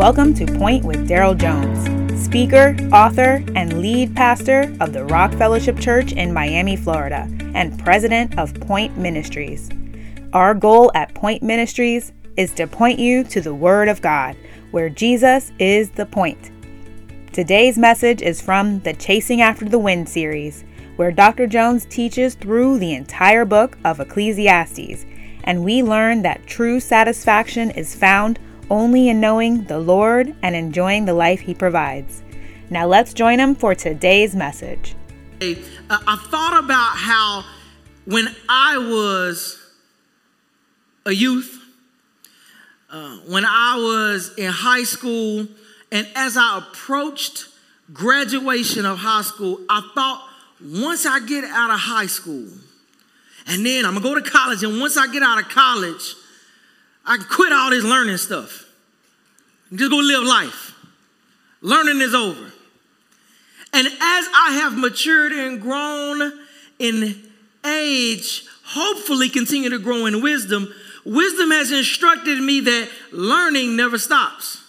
Welcome to Point with Daryl Jones, speaker, author, and lead pastor of the Rock Fellowship Church in Miami, Florida, and president of Point Ministries. Our goal at Point Ministries is to point you to the Word of God, where Jesus is the point. Today's message is from the Chasing After the Wind series, where Dr. Jones teaches through the entire book of Ecclesiastes, and we learn that true satisfaction is found only in knowing the Lord and enjoying the life He provides. Now let's join Him for today's message. Uh, I thought about how when I was a youth, uh, when I was in high school, and as I approached graduation of high school, I thought once I get out of high school, and then I'm gonna go to college, and once I get out of college, I can quit all this learning stuff just go live life. Learning is over. And as I have matured and grown in age, hopefully continue to grow in wisdom, wisdom has instructed me that learning never stops.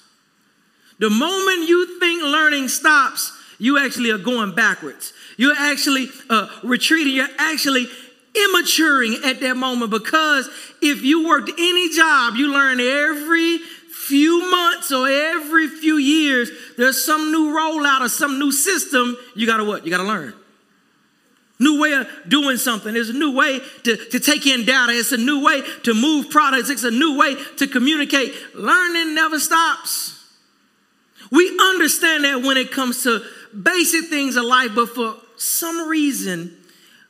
The moment you think learning stops, you actually are going backwards. You're actually uh, retreating. You're actually immaturing at that moment because if you worked any job, you learn every few months or every few years, there's some new rollout or some new system you gotta what? You gotta learn. New way of doing something. There's a new way to, to take in data. It's a new way to move products. It's a new way to communicate. Learning never stops. We understand that when it comes to basic things of life, but for some reason,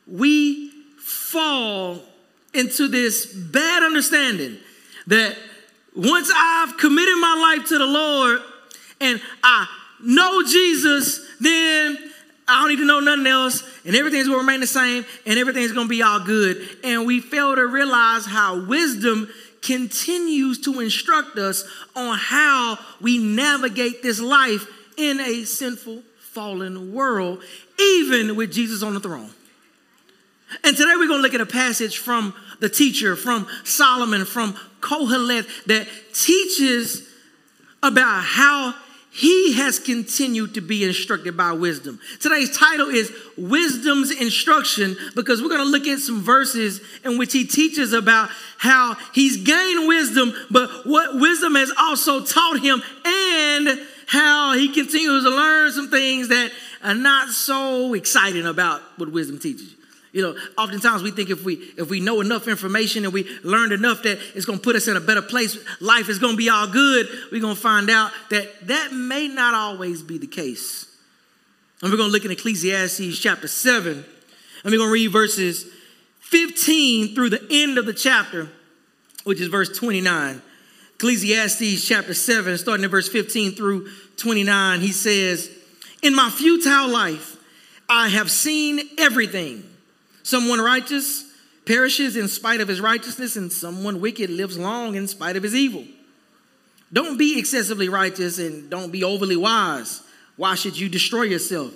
we fall into this bad understanding that once I've committed my life to the Lord and I know Jesus, then I don't need to know nothing else, and everything's gonna remain the same, and everything's gonna be all good. And we fail to realize how wisdom continues to instruct us on how we navigate this life in a sinful, fallen world, even with Jesus on the throne. And today we're to look at a passage from the teacher, from Solomon, from Koheleth, that teaches about how he has continued to be instructed by wisdom. Today's title is Wisdom's Instruction because we're going to look at some verses in which he teaches about how he's gained wisdom, but what wisdom has also taught him, and how he continues to learn some things that are not so exciting about what wisdom teaches you. You know, oftentimes we think if we if we know enough information and we learned enough that it's going to put us in a better place, life is going to be all good. We're going to find out that that may not always be the case. And we're going to look in Ecclesiastes chapter 7, and we're going to read verses 15 through the end of the chapter, which is verse 29. Ecclesiastes chapter 7, starting at verse 15 through 29, he says, In my futile life, I have seen everything. Someone righteous perishes in spite of his righteousness, and someone wicked lives long in spite of his evil. Don't be excessively righteous and don't be overly wise. Why should you destroy yourself?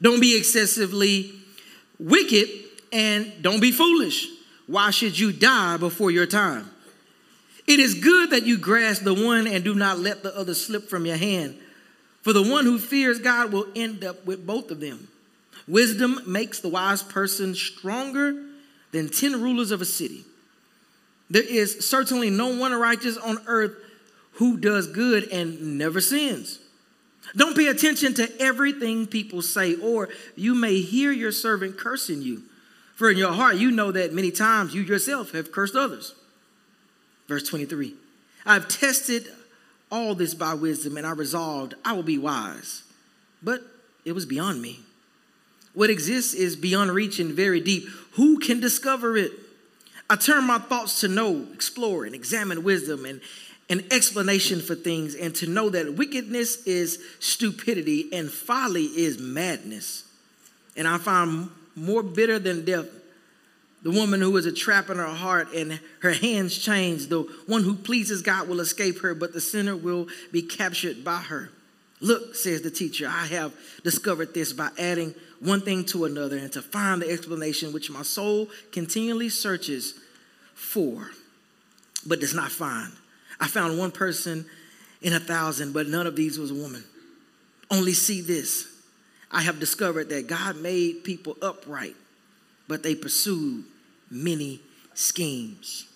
Don't be excessively wicked and don't be foolish. Why should you die before your time? It is good that you grasp the one and do not let the other slip from your hand. For the one who fears God will end up with both of them. Wisdom makes the wise person stronger than 10 rulers of a city. There is certainly no one righteous on earth who does good and never sins. Don't pay attention to everything people say, or you may hear your servant cursing you. For in your heart, you know that many times you yourself have cursed others. Verse 23 I've tested all this by wisdom, and I resolved I will be wise. But it was beyond me. What exists is beyond reach and very deep. Who can discover it? I turn my thoughts to know, explore, and examine wisdom and an explanation for things, and to know that wickedness is stupidity and folly is madness. And I find more bitter than death the woman who is a trap in her heart and her hands chained. The one who pleases God will escape her, but the sinner will be captured by her. Look, says the teacher, I have discovered this by adding one thing to another and to find the explanation which my soul continually searches for, but does not find. I found one person in a thousand, but none of these was a woman. Only see this. I have discovered that God made people upright, but they pursued many schemes.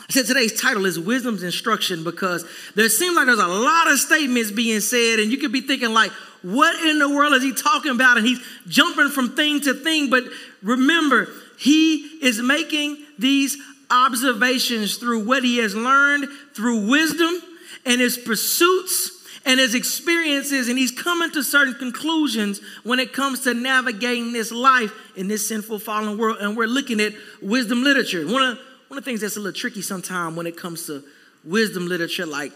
I said today's title is Wisdom's Instruction because there seems like there's a lot of statements being said, and you could be thinking, like, what in the world is he talking about? And he's jumping from thing to thing. But remember, he is making these observations through what he has learned through wisdom and his pursuits and his experiences, and he's coming to certain conclusions when it comes to navigating this life in this sinful, fallen world. And we're looking at wisdom literature. One of, one of the things that's a little tricky sometimes when it comes to wisdom literature, like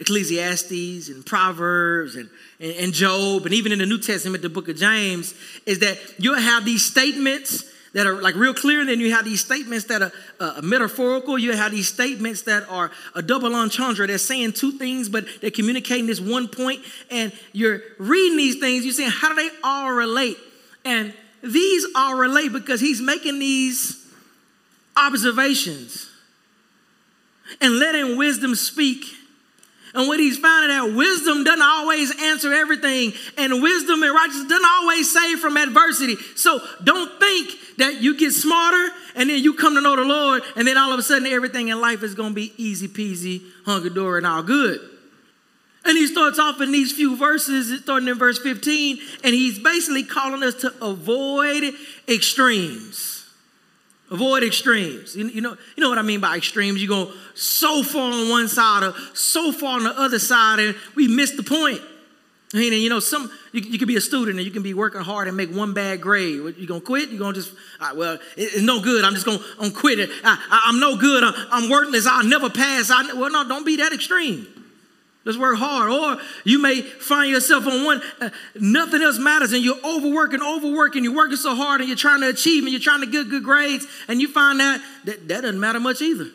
Ecclesiastes and Proverbs and, and, and, Job, and even in the New Testament, the book of James, is that you'll have these statements that are like real clear, and then you have these statements that are uh, metaphorical. You have these statements that are a double entendre. They're saying two things, but they're communicating this one point. And you're reading these things, you're saying, how do they all relate? And these all relate because he's making these observations and letting wisdom speak and what he's finding out, wisdom doesn't always answer everything, and wisdom and righteousness doesn't always save from adversity. So don't think that you get smarter and then you come to know the Lord, and then all of a sudden everything in life is going to be easy peasy, hunky dory, and all good. And he starts off in these few verses, starting in verse 15, and he's basically calling us to avoid extremes. Avoid extremes. You, you, know, you know what I mean by extremes. You go so far on one side or so far on the other side, and we miss the point. I mean, you know, some you, you could be a student and you can be working hard and make one bad grade. You gonna quit? You gonna just ah, well, it, it's no good. I'm just gonna I'm quit it. I, am no good. I'm, I'm, worthless. I'll never pass. I, well, no, don't be that extreme. Let's work hard. Or you may find yourself on one, uh, nothing else matters, and you're overworking, overworking, you're working so hard, and you're trying to achieve, and you're trying to get good grades, and you find that that, that doesn't matter much either.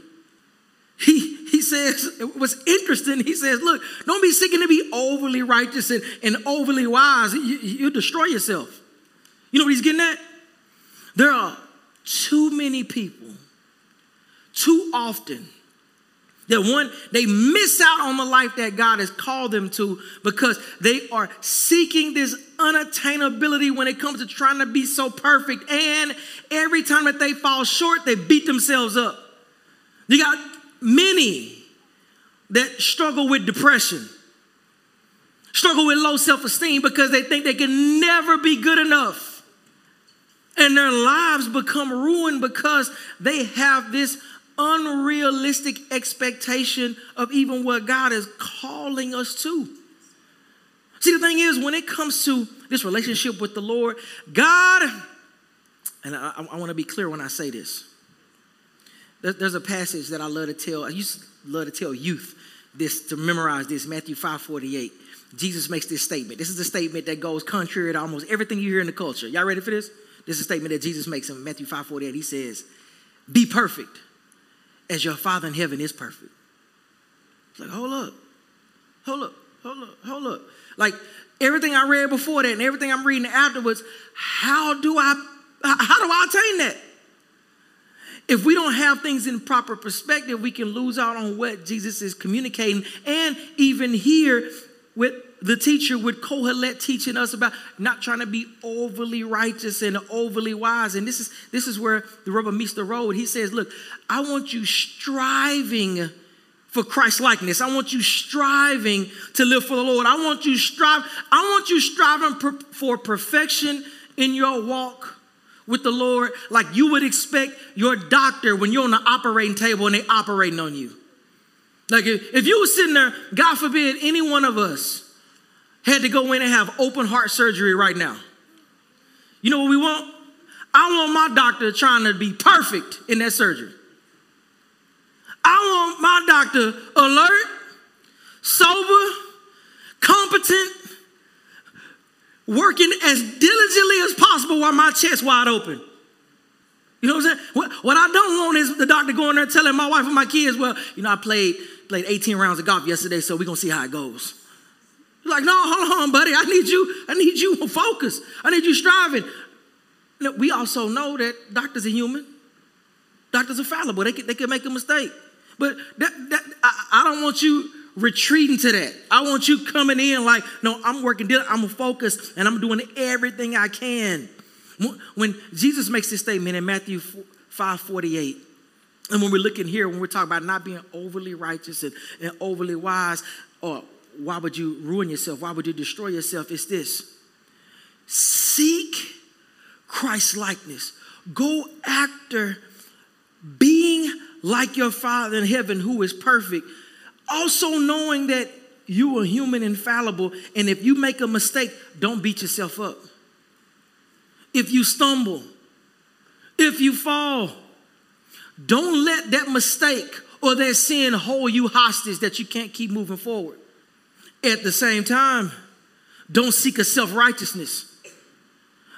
He, he says, was interesting. He says, look, don't be seeking to be overly righteous and, and overly wise. You, you destroy yourself. You know what he's getting at? There are too many people, too often, that one, they miss out on the life that God has called them to because they are seeking this unattainability when it comes to trying to be so perfect. And every time that they fall short, they beat themselves up. You got many that struggle with depression, struggle with low self esteem because they think they can never be good enough. And their lives become ruined because they have this unrealistic expectation of even what God is calling us to. See, the thing is, when it comes to this relationship with the Lord, God, and I, I want to be clear when I say this. there's a passage that I love to tell. I used to love to tell youth this to memorize this Matthew 5 48. Jesus makes this statement. This is a statement that goes contrary to almost everything you hear in the culture. Y'all ready for this? This is a statement that Jesus makes in Matthew 5 48. He says, Be perfect as your Father in heaven is perfect. It's like, hold up, hold up, hold up, hold up. Like everything I read before that and everything I'm reading afterwards, how do I how do I attain that? If we don't have things in proper perspective, we can lose out on what Jesus is communicating. And even here, with the teacher with Kohelet teaching us about not trying to be overly righteous and overly wise. And this is this is where the rubber meets the road. He says, Look, I want you striving for Christ likeness. I want you striving to live for the Lord. I want you strive, I want you striving per, for perfection in your walk with the Lord, like you would expect your doctor when you're on the operating table and they operating on you. Like if, if you were sitting there, God forbid, any one of us had to go in and have open heart surgery right now. You know what we want? I want my doctor trying to be perfect in that surgery. I want my doctor alert, sober, competent, working as diligently as possible while my chest wide open. You know what I'm saying? What, what I don't want is the doctor going there telling my wife and my kids, well, you know, I played played 18 rounds of golf yesterday, so we're gonna see how it goes. Like, no, hold on, buddy. I need you, I need you focus. I need you striving. we also know that doctors are human. Doctors are fallible. They can, they can make a mistake. But that, that, I, I don't want you retreating to that. I want you coming in like, no, I'm working, I'm focused, and I'm doing everything I can. When Jesus makes this statement in Matthew 5 48, and when we're looking here, when we're talking about not being overly righteous and, and overly wise, or why would you ruin yourself? Why would you destroy yourself? It's this seek Christ likeness. Go after being like your Father in heaven who is perfect. Also, knowing that you are human and fallible, and if you make a mistake, don't beat yourself up. If you stumble, if you fall, don't let that mistake or that sin hold you hostage that you can't keep moving forward. At the same time, don't seek a self righteousness.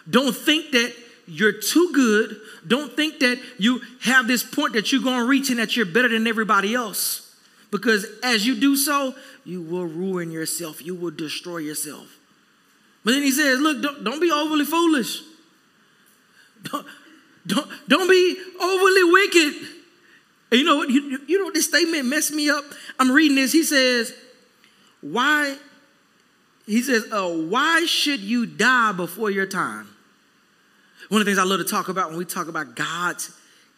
Don't think that you're too good. Don't think that you have this point that you're going to reach and that you're better than everybody else. Because as you do so, you will ruin yourself. You will destroy yourself. But then he says, look, don't, don't be overly foolish. Don't, don't, don't be overly wicked. And you know what? You, you know this statement messed me up. I'm reading this. He says, why? He says, uh, why should you die before your time? One of the things I love to talk about when we talk about God's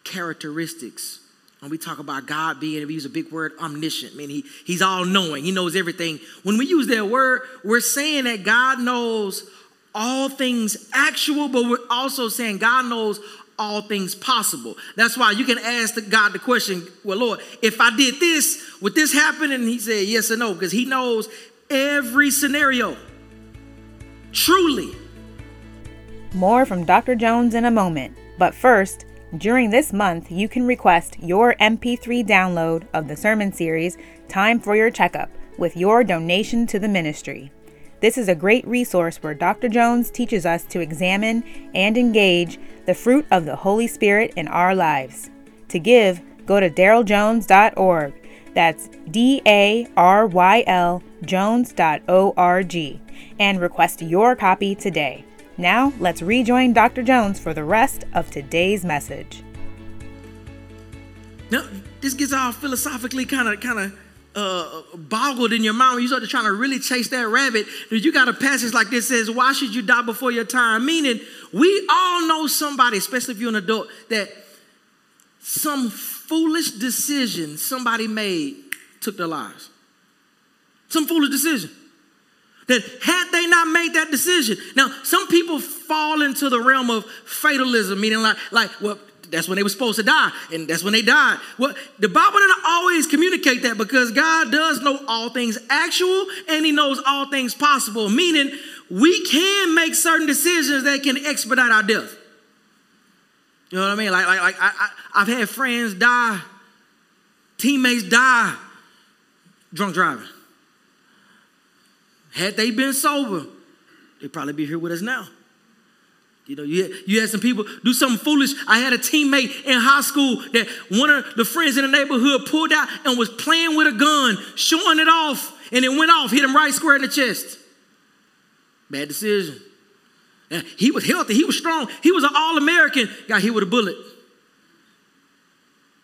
characteristics, when we talk about God being, we use a big word, omniscient, I mean, he, he's all knowing, he knows everything. When we use that word, we're saying that God knows all things actual, but we're also saying God knows all things possible. That's why you can ask God the question, well, Lord, if I did this, would this happen? And he said yes or no, because he knows every scenario. Truly. More from Dr. Jones in a moment. But first, during this month, you can request your MP3 download of the sermon series, Time for Your Checkup, with your donation to the ministry. This is a great resource where Dr. Jones teaches us to examine and engage the fruit of the Holy Spirit in our lives. To give, go to daryljones.org. That's D A R Y L Jones.org and request your copy today. Now, let's rejoin Dr. Jones for the rest of today's message. Now, this gets all philosophically kind of kind of uh, boggled in your mind when you start trying to really chase that rabbit. You got a passage like this says, "Why should you die before your time?" Meaning, we all know somebody, especially if you're an adult, that some foolish decision somebody made took their lives. Some foolish decision. That had they not made that decision. Now, some people fall into the realm of fatalism, meaning like, like, well, that's when they were supposed to die, and that's when they died. Well, the Bible doesn't always communicate that because God does know all things actual and He knows all things possible, meaning we can make certain decisions that can expedite our death. You know what I mean? Like, like, like I, I, I've had friends die, teammates die, drunk driving. Had they been sober, they'd probably be here with us now. You know, you had, you had some people do something foolish. I had a teammate in high school that one of the friends in the neighborhood pulled out and was playing with a gun, showing it off, and it went off, hit him right square in the chest. Bad decision. And he was healthy, he was strong, he was an All American, got hit with a bullet.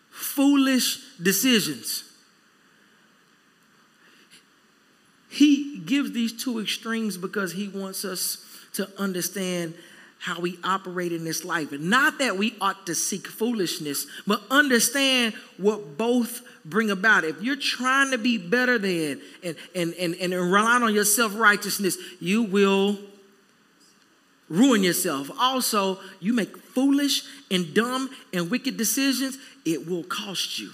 Foolish decisions. He gives these two extremes because he wants us to understand how we operate in this life. And not that we ought to seek foolishness, but understand what both bring about. If you're trying to be better than and, and, and, and rely on your self righteousness, you will ruin yourself. Also, you make foolish and dumb and wicked decisions, it will cost you.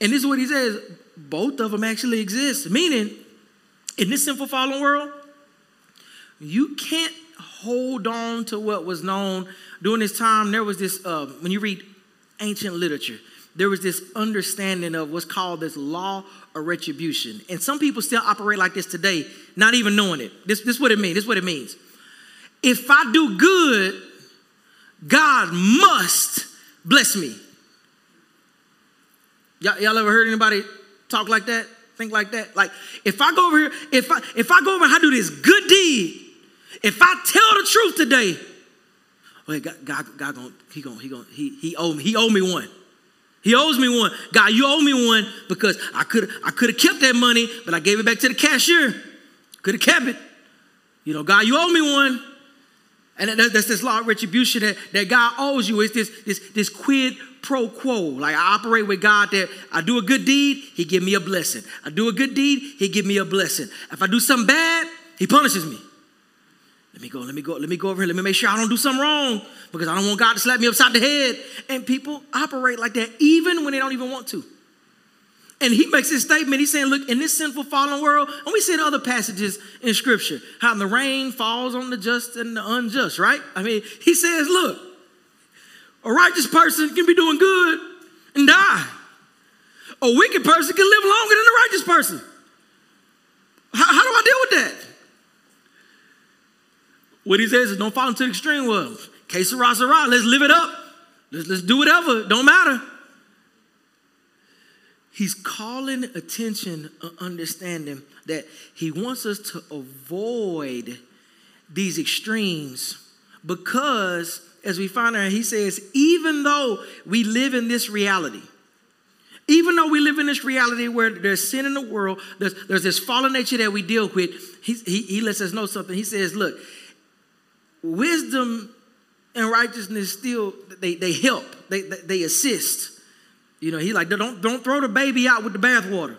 And this is what he says both of them actually exist. Meaning, in this sinful fallen world, you can't hold on to what was known during this time. There was this, uh, when you read ancient literature, there was this understanding of what's called this law of retribution. And some people still operate like this today, not even knowing it. This, this is what it means. This is what it means. If I do good, God must bless me. Y'all, y'all ever heard anybody talk like that? Think like that? Like, if I go over here, if I if I go over and I do this good deed, if I tell the truth today, wait, God, God, God gonna, he gonna, he gonna, he, he owe me, he owe me one. He owes me one. God, you owe me one because I could I could have kept that money, but I gave it back to the cashier. Could have kept it. You know, God, you owe me one. And that's this law of retribution that, that God owes you. It's this, this, this quid pro quo. Like I operate with God that I do a good deed, He give me a blessing. I do a good deed, He give me a blessing. If I do something bad, He punishes me. Let me go, let me go, let me go over here. Let me make sure I don't do something wrong because I don't want God to slap me upside the head. And people operate like that even when they don't even want to. And he makes this statement. He's saying, Look, in this sinful fallen world, and we see in other passages in scripture, how the rain falls on the just and the unjust, right? I mean, he says, Look, a righteous person can be doing good and die. A wicked person can live longer than a righteous person. How, how do I deal with that? What he says is don't fall into the extreme well. Que sera, sera. Let's live it up. Let's, let's do whatever. Don't matter. He's calling attention, understanding that he wants us to avoid these extremes because, as we find out, he says, even though we live in this reality, even though we live in this reality where there's sin in the world, there's, there's this fallen nature that we deal with, he, he, he lets us know something. He says, look, wisdom and righteousness still, they, they help, they, they, they assist. You know, he like, don't, don't throw the baby out with the bathwater.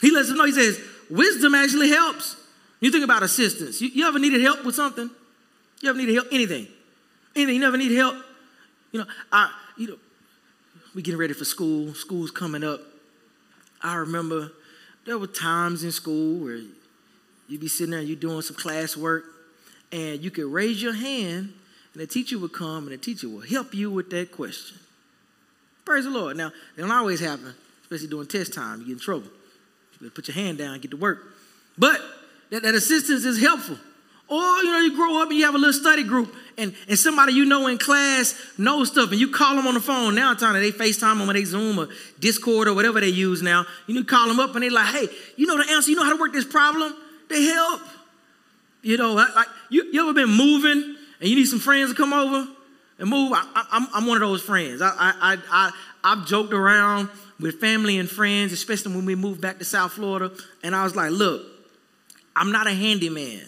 He lets them know, he says, wisdom actually helps. You think about assistance. You, you ever needed help with something? You ever needed help? Anything. Anything. You never need help? You know, I, you know, we getting ready for school. School's coming up. I remember there were times in school where you'd be sitting there you're doing some class work and you could raise your hand and the teacher would come and the teacher will help you with that question. Praise the Lord. Now, it don't always happen, especially during test time. You get in trouble. You put your hand down and get to work. But that, that assistance is helpful. Or, you know, you grow up and you have a little study group and, and somebody you know in class knows stuff and you call them on the phone. Now, time they FaceTime them or they Zoom or Discord or whatever they use now. You to call them up and they're like, hey, you know the answer? You know how to work this problem? They help. You know, like, you, you ever been moving and you need some friends to come over? and move. I, am I'm one of those friends. I, I, I, I've joked around with family and friends, especially when we moved back to South Florida. And I was like, look, I'm not a handyman.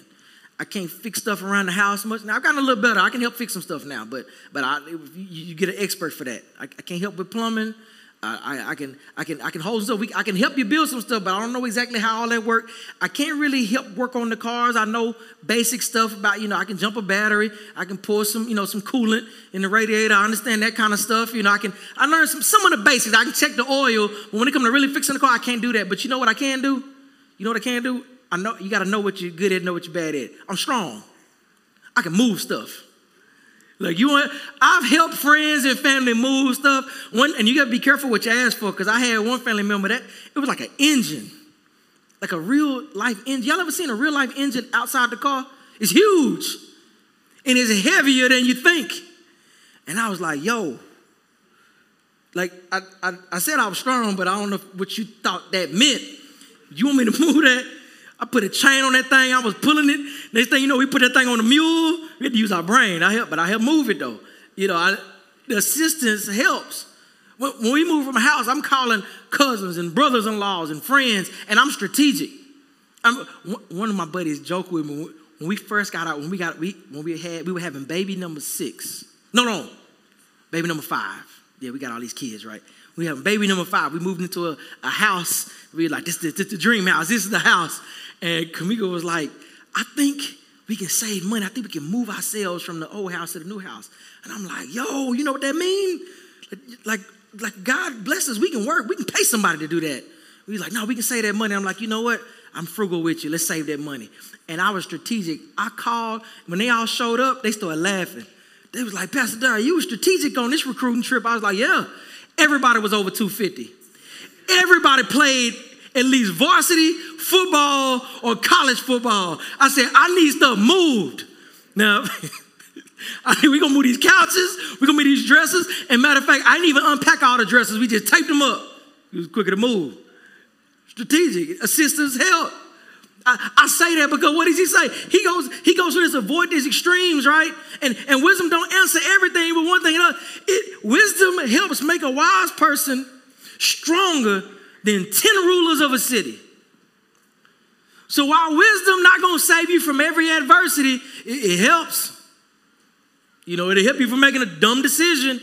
I can't fix stuff around the house much. Now I've gotten a little better. I can help fix some stuff now, but but I, you, you get an expert for that. I, I can't help with plumbing. I, I, can I can I can hold stuff. We, I can help you build some stuff, but I don't know exactly how all that works. I can't really help work on the cars. I know basic stuff about you know I can jump a battery. I can pour some you know some coolant in the radiator. I understand that kind of stuff. You know I can I learned some some of the basics. I can check the oil, but when it comes to really fixing the car, I can't do that. But you know what I can do? You know what I can do? I know you got to know what you're good at, know what you're bad at. I'm strong. I can move stuff. Like you want, I've helped friends and family move stuff. One, and you gotta be careful what you ask for, because I had one family member that it was like an engine, like a real life engine. Y'all ever seen a real life engine outside the car? It's huge, and it's heavier than you think. And I was like, yo, like I, I, I said I was strong, but I don't know what you thought that meant. You want me to move that? I put a chain on that thing. I was pulling it. Next thing you know, we put that thing on the mule. We had to use our brain. I help, but I help move it though. You know, I, the assistance helps. When, when we move from a house, I'm calling cousins and brothers-in-laws and friends, and I'm strategic. I'm, one of my buddies joked with me when we first got out. When we got we when we had we were having baby number six. No, no, baby number five. Yeah, we got all these kids, right? We have baby number five. We moved into a, a house. We were like, this, this, this is the dream house. This is the house. And Kamiko was like, I think we can save money. I think we can move ourselves from the old house to the new house. And I'm like, yo, you know what that mean? Like, like God bless us. We can work. We can pay somebody to do that. We like, no, we can save that money. I'm like, you know what? I'm frugal with you. Let's save that money. And I was strategic. I called. When they all showed up, they started laughing. They was like, Pastor Daryl, you were strategic on this recruiting trip. I was like, yeah. Everybody was over 250. Everybody played at least varsity football or college football. I said, I need stuff moved. Now, we're gonna move these couches, we're gonna move these dresses. And matter of fact, I didn't even unpack all the dresses, we just taped them up. It was quicker to move. Strategic, assistance help. I, I, say that because what does he say? He goes, he goes for this avoid these extremes, right? And and wisdom don't answer everything, but one thing, you know, it wisdom helps make a wise person stronger than 10 rulers of a city. So while wisdom not going to save you from every adversity, it, it helps. You know, it'll help you from making a dumb decision.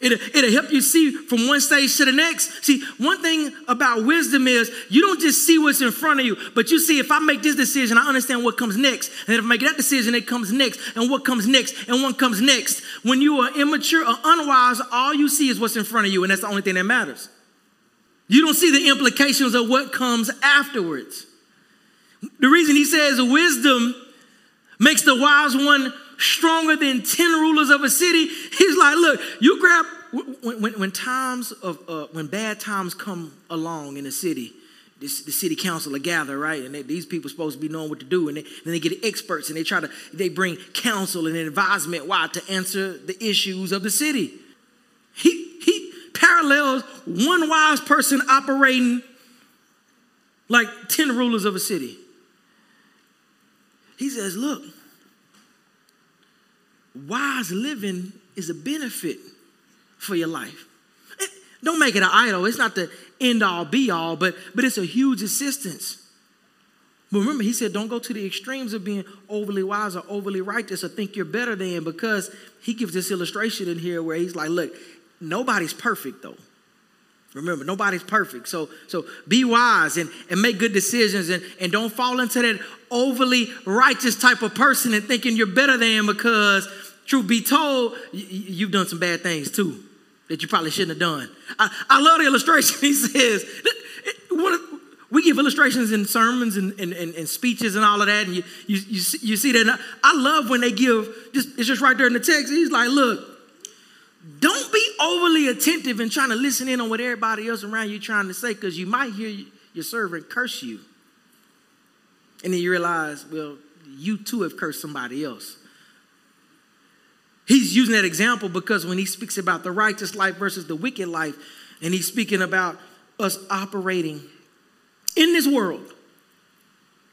It'll, it'll help you see from one stage to the next. See, one thing about wisdom is you don't just see what's in front of you, but you see if I make this decision, I understand what comes next. And if I make that decision, it comes next, and what comes next, and what comes next. When you are immature or unwise, all you see is what's in front of you, and that's the only thing that matters. You don't see the implications of what comes afterwards. The reason he says wisdom makes the wise one stronger than 10 rulers of a city. He's like, look, you grab, when, when, when times of, uh, when bad times come along in the city, this, the city council will gather, right? And they, these people are supposed to be knowing what to do. And then they get experts and they try to, they bring counsel and advisement, why? To answer the issues of the city. He, he parallels one wise person operating like 10 rulers of a city. He says, look, wise living is a benefit for your life. Don't make it an idol. It's not the end all be all, but, but it's a huge assistance. But remember, he said, don't go to the extremes of being overly wise or overly righteous or think you're better than, because he gives this illustration in here where he's like, look, nobody's perfect though. Remember, nobody's perfect. So, so be wise and, and make good decisions and, and don't fall into that overly righteous type of person and thinking you're better than because, truth be told, you've done some bad things too that you probably shouldn't have done. I, I love the illustration. He says, we give illustrations in sermons and, and, and, and, speeches and all of that, and you, you, you, you see that. I love when they give, just, it's just right there in the text. He's like, look, don't be overly attentive and trying to listen in on what everybody else around you trying to say because you might hear your servant curse you. And then you realize, well, you too have cursed somebody else. He's using that example because when he speaks about the righteous life versus the wicked life, and he's speaking about us operating in this world,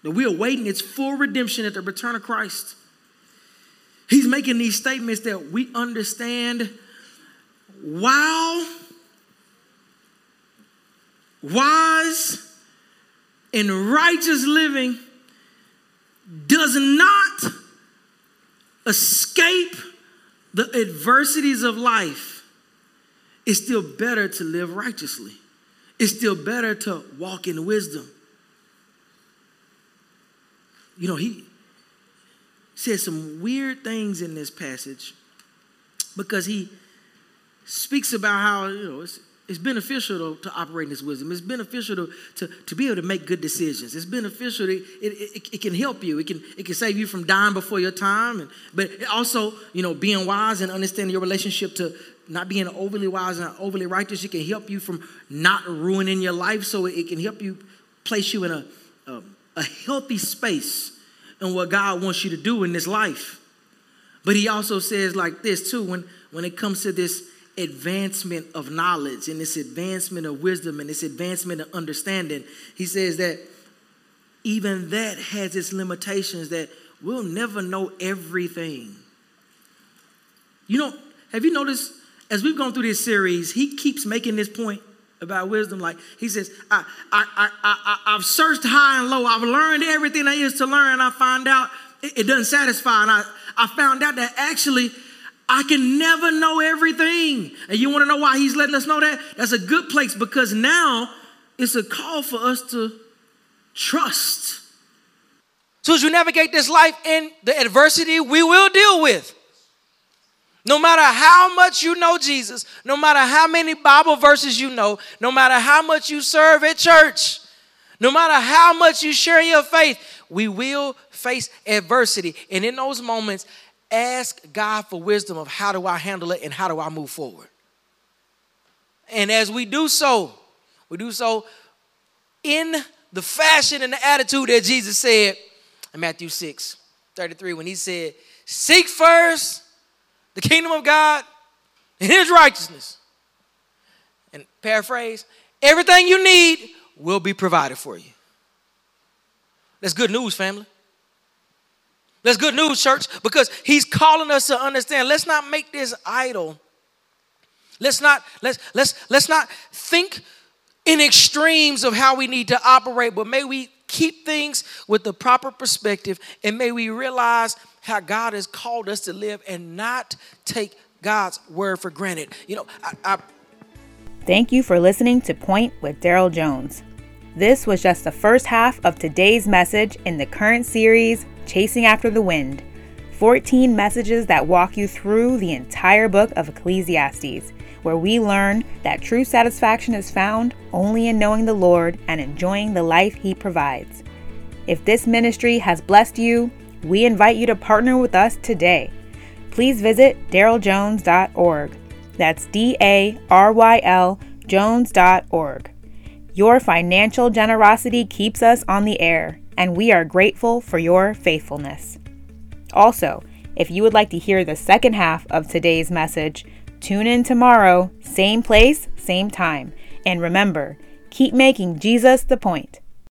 that we are waiting its full redemption at the return of Christ. He's making these statements that we understand while wise and righteous living does not escape the adversities of life, it's still better to live righteously. It's still better to walk in wisdom. You know, he says some weird things in this passage because he speaks about how you know it's, it's beneficial to, to operate in this wisdom. It's beneficial to, to, to be able to make good decisions. It's beneficial. To, it, it, it, can help you. It can, it can save you from dying before your time. And, but also, you know, being wise and understanding your relationship to not being overly wise and overly righteous, it can help you from not ruining your life. So it can help you place you in a, a, a healthy space in what God wants you to do in this life. But he also says like this too, when, when it comes to this advancement of knowledge and this advancement of wisdom and this advancement of understanding, he says that even that has its limitations that we'll never know everything. You know, have you noticed as we've gone through this series, he keeps making this point about wisdom. Like he says, I, I, I, I, I've searched high and low. I've learned everything there is to learn. I find out it, it doesn't satisfy. And I, I found out that actually I can never know everything. And you want to know why he's letting us know that? That's a good place because now it's a call for us to trust. So as we navigate this life in the adversity we will deal with, no matter how much you know Jesus, no matter how many Bible verses you know, no matter how much you serve at church, no matter how much you share your faith, we will face adversity. And in those moments, ask God for wisdom of how do I handle it and how do I move forward. And as we do so, we do so in the fashion and the attitude that Jesus said in Matthew 6 33 when he said, Seek first the kingdom of God and his righteousness. And paraphrase, everything you need will be provided for you. That's good news, family. That's good news, church, because he's calling us to understand. Let's not make this idol. Let's not let's let's let's not think in extremes of how we need to operate, but may we keep things with the proper perspective and may we realize how God has called us to live and not take God's word for granted. You know, I, I Thank you for listening to Point with Daryl Jones. This was just the first half of today's message in the current series, Chasing After the Wind 14 messages that walk you through the entire book of Ecclesiastes, where we learn that true satisfaction is found only in knowing the Lord and enjoying the life He provides. If this ministry has blessed you, we invite you to partner with us today. Please visit daryljones.org. That's D A R Y L Jones.org. Your financial generosity keeps us on the air, and we are grateful for your faithfulness. Also, if you would like to hear the second half of today's message, tune in tomorrow, same place, same time. And remember, keep making Jesus the point.